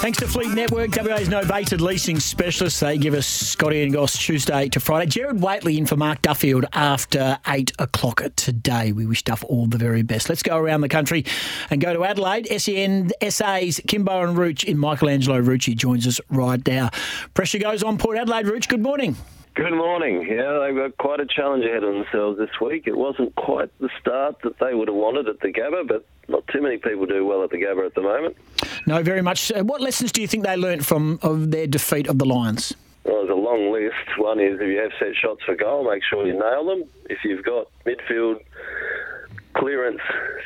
Thanks to Fleet Network, WA's novated leasing specialist. They give us Scotty and Goss Tuesday to Friday. Jared Waitley in for Mark Duffield after 8 o'clock today. We wish Duff all the very best. Let's go around the country and go to Adelaide. SEN SA's Kimbo and Rooch in Michelangelo Rucci joins us right now. Pressure goes on Port Adelaide. Rooch, good morning. Good morning. Yeah, they've got quite a challenge ahead of themselves this week. It wasn't quite the start that they would have wanted at the Gabba, but not too many people do well at the Gabba at the moment. No, very much. Uh, what lessons do you think they learnt from of their defeat of the Lions? Well, there's a long list. One is if you have set shots for goal, make sure you nail them. If you've got midfield clearance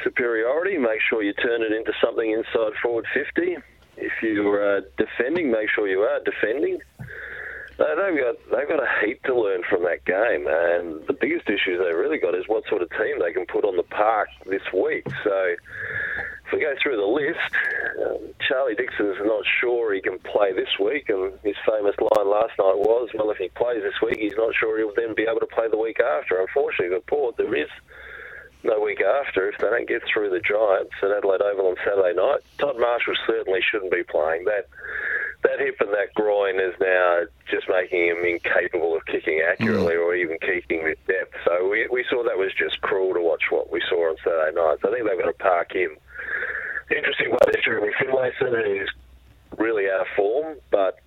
superiority, make sure you turn it into something inside forward 50. If you're uh, defending, make sure you are defending. They've got they've got a heap to learn from that game, and the biggest issue they've really got is what sort of team they can put on the park this week. So, if we go through the list, um, Charlie Dixon's not sure he can play this week, and his famous line last night was, "Well, if he plays this week, he's not sure he'll then be able to play the week after." Unfortunately, for Port, there is no week after if they don't get through the Giants at Adelaide Oval on Saturday night. Todd Marshall certainly shouldn't be playing that that hip and that groin is now just making him incapable of kicking accurately mm. or even kicking with depth. So we, we saw that was just cruel to watch what we saw on Saturday night. So I think they've got to park him. The interesting one is Jeremy Finlayson, who's really out of form, but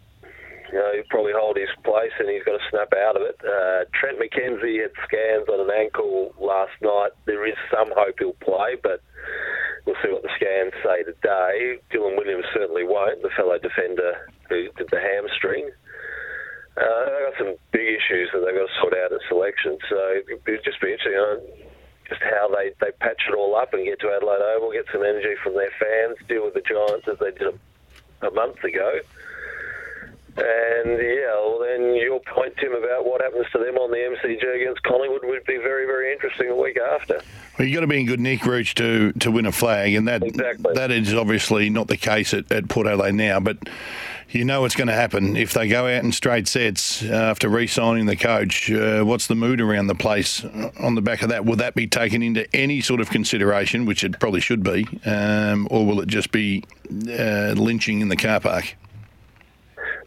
you know, he'll probably hold his place and he's got to snap out of it. Uh, Trent McKenzie had scans on an ankle last night. There is some hope he'll play, but we'll see what the scans say today. Dylan Williams certainly won't, the fellow defender who did the hamstring. Uh, they've got some big issues that they've got to sort out at selection, so it'd just be interesting on just how they, they patch it all up and get to Adelaide Oval, get some energy from their fans, deal with the Giants as they did a, a month ago. And yeah, well, then your point, Tim, about what happens to them on the MCG against Collingwood would be very, very interesting a week after. Well, you've got to be in good nick, Rooch, to, to win a flag, and that exactly. that is obviously not the case at, at Port Adelaide now. But you know what's going to happen if they go out in straight sets after re-signing the coach. Uh, what's the mood around the place on the back of that? Will that be taken into any sort of consideration, which it probably should be, um, or will it just be uh, lynching in the car park?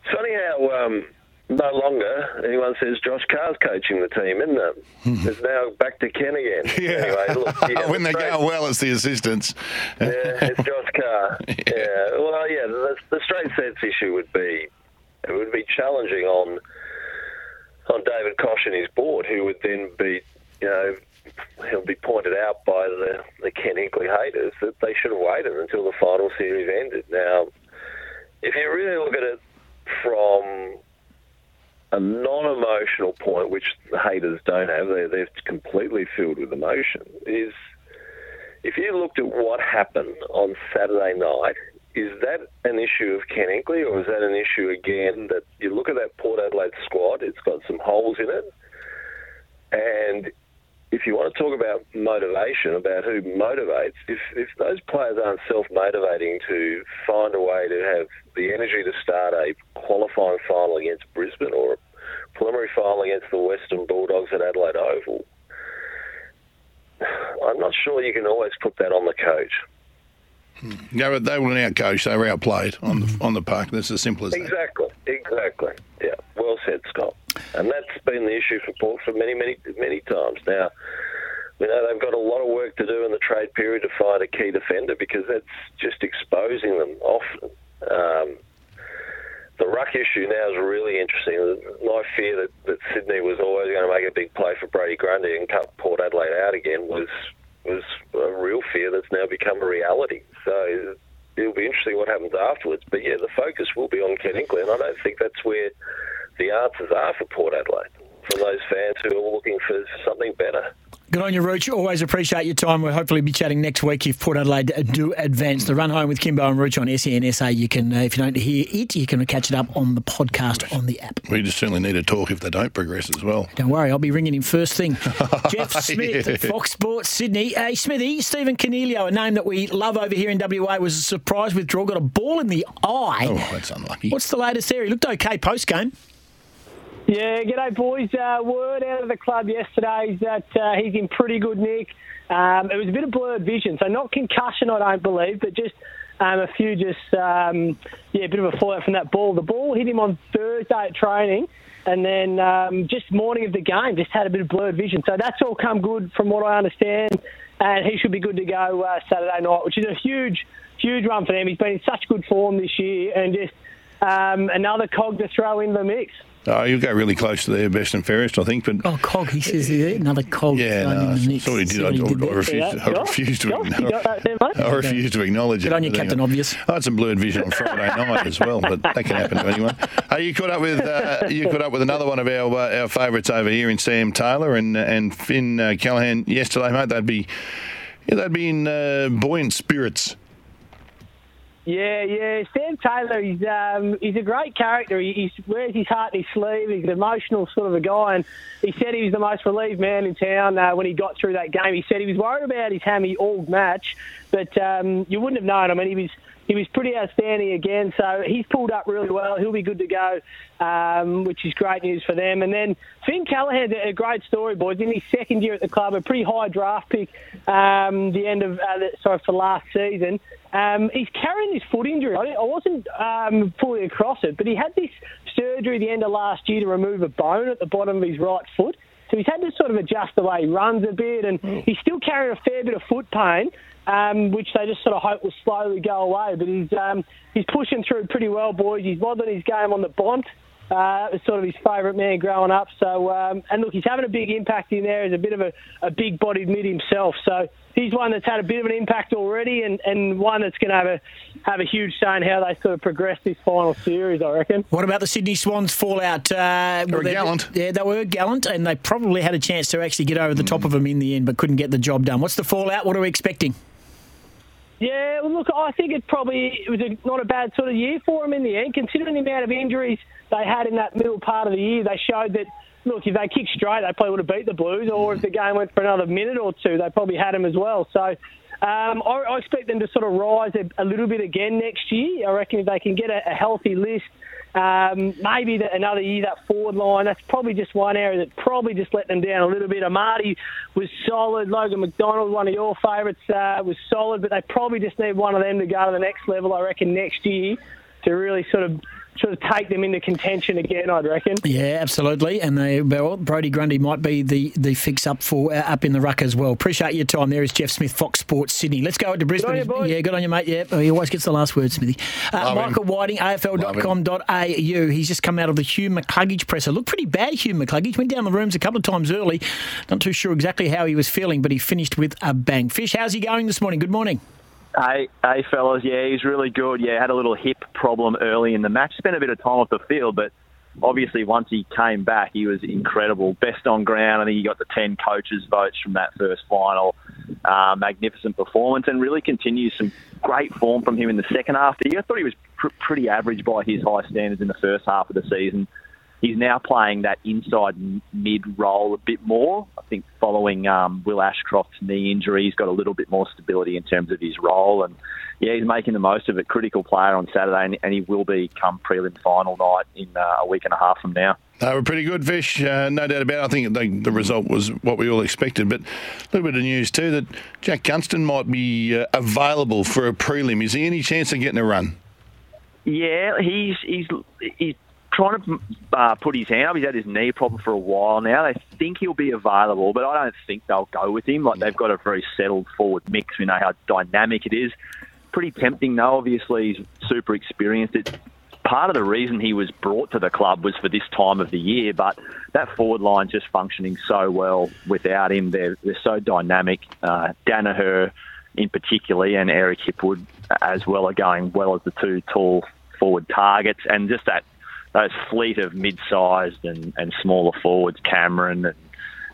It's funny how um, no longer anyone says Josh Carr's coaching the team, isn't it? it's now back to Ken again. Yeah. Anyway, look, yeah, when they go well, it's the assistants. yeah, it's Josh Carr. yeah. yeah. Well, yeah, the, the straight sets issue would be it would be challenging on on David Koch and his board, who would then be, you know, he'll be pointed out by the, the Ken Hinkley haters that they should have waited until the final series ended. Now, if you really look at it from a non-emotional point, which the haters don't have, they're, they're completely filled with emotion, is if you looked at what happened on Saturday night, is that an issue of Ken Hinkley, or is that an issue again that you look at that Port Adelaide squad, it's got some holes in it, and if you want to talk about motivation, about who motivates, if, if those players aren't self motivating to find a way to have the energy to start a qualifying final against Brisbane or a preliminary final against the Western Bulldogs at Adelaide Oval, I'm not sure you can always put that on the coach. Hmm. Yeah, but they were an outcoach. They were outplayed on the on the park. That's as simple as exactly, that. Exactly, exactly. Yeah, said, Scott. And that's been the issue for Port for many, many, many times. Now, you know, they've got a lot of work to do in the trade period to find a key defender because that's just exposing them often. Um, the ruck issue now is really interesting. My fear that, that Sydney was always going to make a big play for Brodie Grundy and cut Port Adelaide out again was was a real fear that's now become a reality. So it'll be interesting what happens afterwards. But yeah, the focus will be on Ken Hinkley, and I don't think that's where the answers are for Port Adelaide from those fans who are looking for something better. Good on you, Rooch. Always appreciate your time. We'll hopefully be chatting next week if Port Adelaide do advance. The run home with Kimbo and Rooch on SENSA. You can, uh, if you don't hear it, you can catch it up on the podcast on the app. We just certainly need to talk if they don't progress as well. Don't worry, I'll be ringing him first thing. Jeff Smith at Fox Sports Sydney. Hey, Smithy, Stephen Coniglio, a name that we love over here in WA, was a surprise withdrawal. Got a ball in the eye. Oh, that's unlucky. What's the latest there? He looked okay post game. Yeah, g'day boys. Uh, word out of the club yesterday is that uh, he's in pretty good nick. Um, it was a bit of blurred vision, so not concussion, I don't believe, but just um, a few just um, yeah, a bit of a fallout from that ball. The ball hit him on Thursday at training, and then um, just morning of the game, just had a bit of blurred vision. So that's all come good from what I understand, and he should be good to go uh, Saturday night, which is a huge, huge run for them. He's been in such good form this year, and just um, another cog to throw in the mix. Oh, you go really close to their best and fairest, I think. But oh, cog, he says another cog. Yeah, no, I thought he did. I, I, I, refuse, I refuse to. Acknowledge, it. I refuse to acknowledge Good it. on you, Captain Obvious. I had some blurred vision on Friday night as well, but that can happen to anyone. Uh, you caught up with uh, you caught up with another one of our uh, our favourites over here in Sam Taylor and and Finn uh, Callaghan yesterday, mate. They'd be yeah, they'd be in uh, buoyant spirits. Yeah, yeah. Sam Taylor, he's um, he's a great character. He wears his heart in his sleeve. He's an emotional sort of a guy, and he said he was the most relieved man in town uh, when he got through that game. He said he was worried about his hammy all match, but um, you wouldn't have known. I mean, he was he was pretty outstanding again. So he's pulled up really well. He'll be good to go, um, which is great news for them. And then Finn Callaghan, a great story, boys. In his second year at the club, a pretty high draft pick. Um, the end of uh, sorry for last season. Um, he's carrying this foot injury. I, wasn't um, fully across it, but he had this surgery the end of last year to remove a bone at the bottom of his right foot. So he's had to sort of adjust the way he runs a bit, and he's still carrying a fair bit of foot pain, um, which they just sort of hope will slowly go away. But he's um, he's pushing through pretty well, boys. He's modelling his game on the Bont. Uh, was sort of his favourite man growing up. So, um, and look, he's having a big impact in there. He's a bit of a, a big-bodied mid himself. So he's one that's had a bit of an impact already, and, and one that's going to have a have a huge say in how they sort of progress this final series. I reckon. What about the Sydney Swans fallout? Uh, they were they, gallant. Yeah, they were gallant, and they probably had a chance to actually get over the top of them in the end, but couldn't get the job done. What's the fallout? What are we expecting? Yeah, well, look, I think it probably it was a, not a bad sort of year for them in the end, considering the amount of injuries they had in that middle part of the year. They showed that, look, if they kicked straight, they probably would have beat the Blues, or if the game went for another minute or two, they probably had them as well. So um, I, I, expect them to sort of rise a, a, little bit again next year. I reckon if they can get a, a healthy list, um, maybe the, another year, that forward line, that's probably just one area that probably just let them down a little bit. Amartey was solid. Logan McDonald, one of your favourites, uh, was solid, but they probably just need one of them to go to the next level, I reckon, next year to really sort of sort of take them into contention again. I'd reckon. Yeah, absolutely. And they, well, Brodie Grundy might be the, the fix up for uh, up in the ruck as well. Appreciate your time. There is Jeff Smith, Fox Sports Sydney. Let's go to Brisbane. Good on you, yeah, good on you, mate. Yeah, he always gets the last word, Smithy. Uh, Michael him. Whiting, AFL.com.au. He's just come out of the Hugh McCluggage presser. Looked pretty bad, Hugh McCluggage. Went down the rooms a couple of times early. Not too sure exactly how he was feeling, but he finished with a bang. Fish, how's he going this morning? Good morning. Hey, hey, fellas. Yeah, he's really good. Yeah, had a little hip problem early in the match. Spent a bit of time off the field, but obviously once he came back, he was incredible. Best on ground. I think he got the 10 coaches' votes from that first final. Uh, magnificent performance and really continues some great form from him in the second half. I thought he was pr- pretty average by his high standards in the first half of the season he's now playing that inside mid role a bit more. I think following um, Will Ashcroft's knee injury, he's got a little bit more stability in terms of his role, and yeah, he's making the most of it. Critical player on Saturday, and, and he will be come prelim final night in uh, a week and a half from now. They were pretty good fish, uh, no doubt about it. I think the, the, result was what we all expected. But a little bit of news too that Jack Gunston might be uh, available for a prelim. Is there any chance of getting a run? Yeah, he's he's he's trying to uh, put his hand up. He's had his knee problem for a while now. They think he'll be available, but I don't think they'll go with him. Like they've got a very settled forward mix. We know how dynamic it is. Pretty tempting, though. Obviously, he's super experienced. It's part of the reason he was brought to the club was for this time of the year, but that forward line's just functioning so well without him. They're, they're so dynamic. Uh, Daniher, in particular, and Eric Hipwood as well are going well as the two tall forward targets, and just that those fleet of mid-sized and, and smaller forwards, Cameron and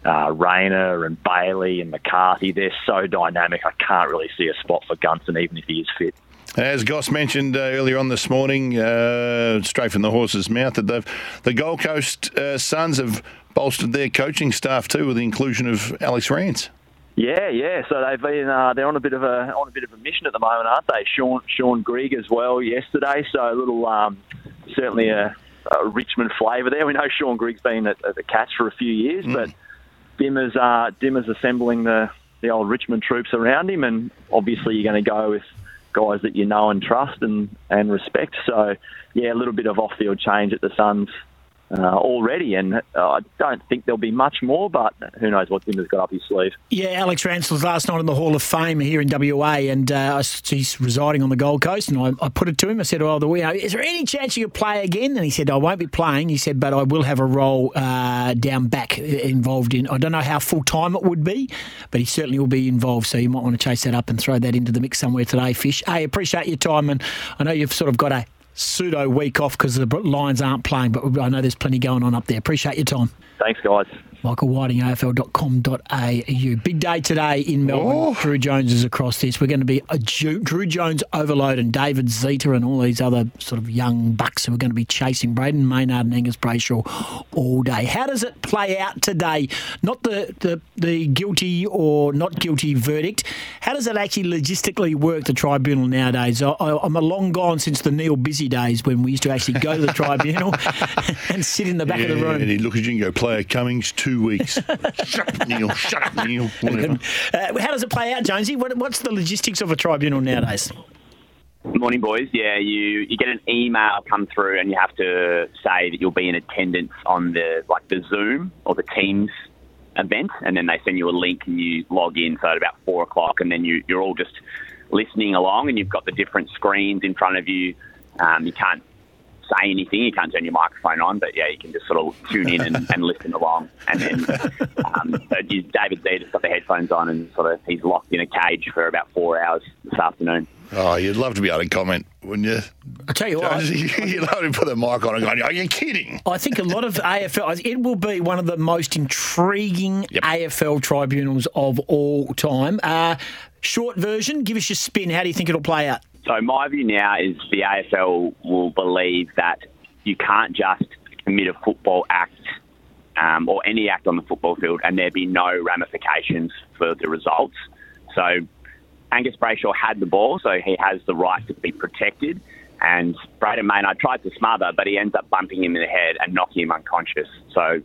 uh, Rayner and Bailey and McCarthy. They're so dynamic. I can't really see a spot for Gunston, even if he is fit. As Goss mentioned uh, earlier on this morning, uh, straight from the horse's mouth, that they've, the Gold Coast uh, Suns have bolstered their coaching staff too with the inclusion of Alex Rance. Yeah, yeah. So they've been uh, they're on a bit of a on a bit of a mission at the moment, aren't they? Shaun Shaun Grigg as well yesterday. So a little um, certainly a, a Richmond flavour there. We know Shaun Grigg's been at, at the Cats for a few years, mm. but Dimma's uh, Dimma's assembling the the old Richmond troops around him, and obviously you're going to go with guys that you know and trust and and respect. So yeah, a little bit of off field change at the Suns uh, already, and uh, I don't think there'll be much more, but who knows what Dimma's got up his sleeve. Yeah, Alex Rance was last night in the Hall of Fame here in WA, and uh, he's residing on the Gold Coast, and I, I put it to him. I said, "Oh, the is there any chance you could play again?" And he said, "I won't be playing." He said, "But I will have a role uh, down back involved in. I don't know how full time it would be, but he certainly will be involved. So you might want to chase that up and throw that into the mix somewhere today, Fish. Hey, appreciate your time, and I know you've sort of got a pseudo week off because the Lions aren't playing, but I know there's plenty going on up there. Appreciate your time. Thanks, guys. Michael Whiting, AFL.com.au. Big day today in Melbourne. Oh. Drew Jones is across this. We're going to be a Drew Jones overload and David Zita and all these other sort of young bucks who are going to be chasing Brayden Maynard and Angus Brayshaw all day. How does it play out today? Not the, the, the guilty or not guilty verdict. How does it actually logistically work, the tribunal nowadays? I, am a long gone since the Neil Busse days when we used to actually go to the tribunal and sit in the back yeah, of the room. And he'd look at you and go, player Cummings, two two weeks. shut up, Neil. Shut up, Neil. Uh, how does it play out, Jonesy? What, what's the logistics of a tribunal nowadays? Morning, boys. Yeah, you, you get an email come through, and you have to say that you'll be in attendance on the like the Zoom or the Teams event, and then they send you a link and you log in. So at about four o'clock, and then you, you're all just listening along, and you've got the different screens in front of you. Um, you can't say anything. You can't turn your microphone on, but yeah, you can just sort of tune in and, and listen along. And then um, David Zita's got the headphones on and sort of he's locked in a cage for about four hours this afternoon. Oh, you'd love to be able to comment, wouldn't you? I tell you what, you'd love to put the mic on and go, "Are you kidding?" I think a lot of AFL. It will be one of the most intriguing yep. AFL tribunals of all time. Uh, short version, give us your spin. How do you think it'll play out? So my view now is the AFL will believe that you can't just commit a football act um, or any act on the football field and there be no ramifications for the results. So Angus Brayshaw had the ball, so he has the right to be protected. And Brayden Maynard tried to smother, but he ends up bumping him in the head and knocking him unconscious. So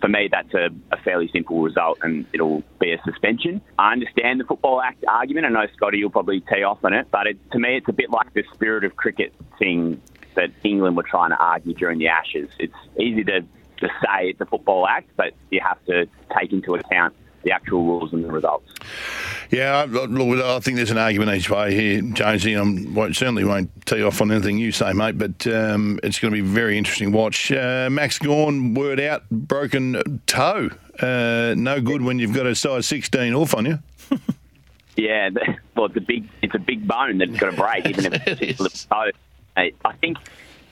for me, that's a, a, fairly simple result and it'll be a suspension. I understand the Football Act argument. I know Scotty you'll probably tee off on it, but it, to me, it's a bit like the spirit of cricket thing that England were trying to argue during the Ashes. It's easy to, to say it's a Football Act, but you have to take into account the actual rules and the results. Yeah, look, I think there's an argument each way here, Jonesy. I won't, certainly won't tee off on anything you say, mate, but um, it's going to be a very interesting watch. Uh, Max Gawn, word out, broken toe. Uh, no good when you've got a size 16 off on you. yeah, well, it's a big, it's a big bone that's got to break, even if it's a little toe. I think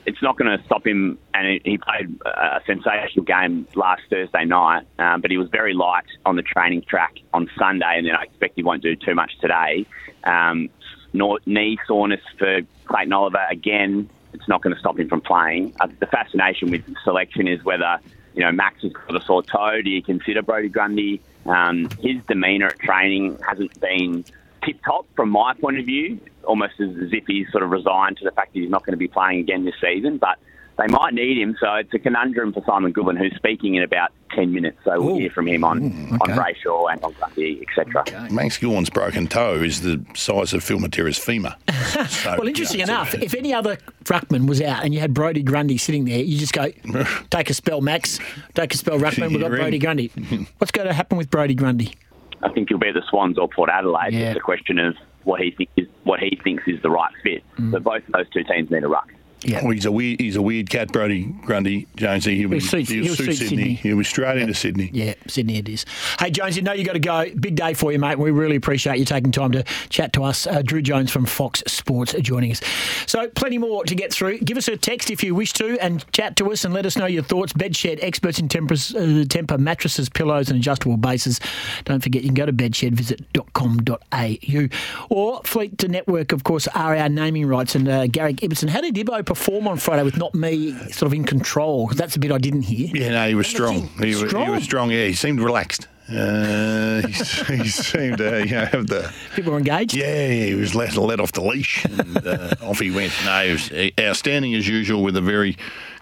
it's not going to stop him. And he played a sensational game last Thursday night, um, but he was very light on the training track on Sunday, and then I expect he won't do too much today. Um, knee soreness for Clayton Oliver again. It's not going to stop him from playing. Uh, the fascination with selection is whether you know Max has got a sore toe. Do you consider Brodie Grundy? Um, his demeanour at training hasn't been tip top from my point of view, almost as, as if he's sort of resigned to the fact that he's not going to be playing again this season. But they might need him, so it's a conundrum for Simon Goodwin, who's speaking in about 10 minutes. So we'll Ooh. hear from him on, hmm, Ooh, okay. on Brayshaw and on Grundy, etc. Okay. Max Gawn's broken toe is the size of Phil Matera's femur. So, well, interesting enough, if any other ruckman was out and you had Brodie Grundy sitting there, you just go, take a spell, Max, take a spell, ruckman, we've got Brodie Grundy. What's going to happen with Brodie Grundy? I think he'll be at the Swans or Port Adelaide. Yeah. It's a question of what he thinks is what he thinks is the right fit. Mm. So both of those two teams need a ruck. Yeah. Oh, he's a weird, he's a weird cat, Brodie Grundy Jonesy. He was, He'll suit- he was suit Sydney. Sydney. He was straight into Sydney. Yeah, Sydney it is. Hey, Jonesy, you know you got to go. Big day for you, mate. We really appreciate you taking time to chat to us. Uh, Drew Jones from Fox Sports joining us. So, plenty more to get through. Give us a text if you wish to and chat to us and let us know your thoughts. Bedshed, experts in uh, Tempur mattresses, pillows, and adjustable bases. Don't forget, you can go to bedshedvisit.com.au. Or Fleet to Network, of course, are our naming rights. And uh, Garrick Ibbotson, how did Ibbo perform on Friday with not me sort of in control? 'Cause That's a bit I didn't hear. Yeah, no, he was strong. He, wa- he was strong. Yeah, he seemed relaxed. Uh, he, he seemed to you know, have the People were engaged. yeah. He was let let off the leash and uh, off he went. No, he was outstanding as usual with a very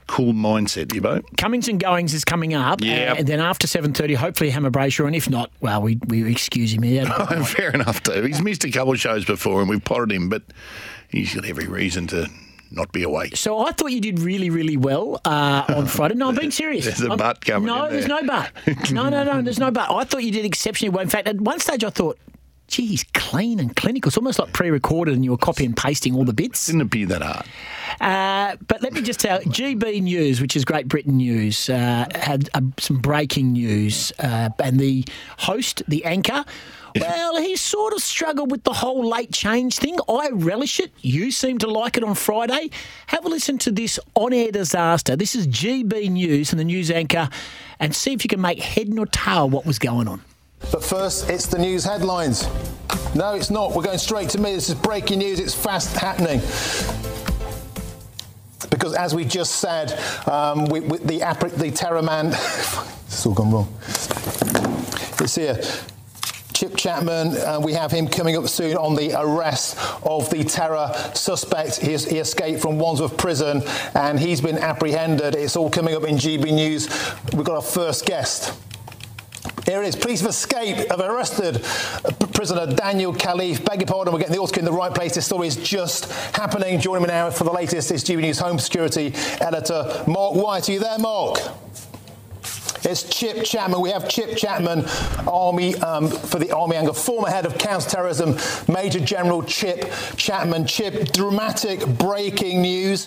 cool mindset. Ibbo. Cummings and Goings is coming up, Yep. and then after seven thirty, hopefully Hammer Brayshaw, and if not, well, we we excuse him. He had- Fair enough too. He's missed a couple of shows before and we've potted him, but he's got every reason to not be awake. so I thought you did really, really well uh, on Friday. No, I'm being serious. There's a I'm- but coming No, there's there. no but. No, no, no, there's no but. I thought you did exceptionally well. In fact, at one stage I thought, geez, clean and clinical. It's almost like pre-recorded, and you were copy and pasting all the bits. Didn't appear that hard. Uh, but let me just tell GB News, which is Great Britain News, uh, had uh, some breaking news. Uh, and the host, the anchor, well, he sort of struggled with the whole late change thing. I relish it. You seem to like it on Friday. Have a listen to this on air disaster. This is GB News and the news anchor, and see if you can make head nor tail what was going on. But first, it's the news headlines. No, it's not. We're going straight to me. This is breaking news. It's fast happening. Because as we just said, um, we, we, the, the Terror Man. it's all gone wrong. It's here. Chip Chapman, uh, we have him coming up soon on the arrest of the terror suspect. He, he escaped from Wandsworth Prison and he's been apprehended. It's all coming up in GB News. We've got our first guest. Here it is. Police have escaped, have arrested prisoner Daniel Khalife. Beg your pardon, we're getting the audio in the right place. This story is just happening. Joining me now for the latest is GB News Home Security Editor Mark White. Are you there, Mark? It's Chip Chapman. We have Chip Chapman, Army um, for the Army Anger, former head of counter-terrorism, Major General Chip Chapman. Chip, dramatic breaking news.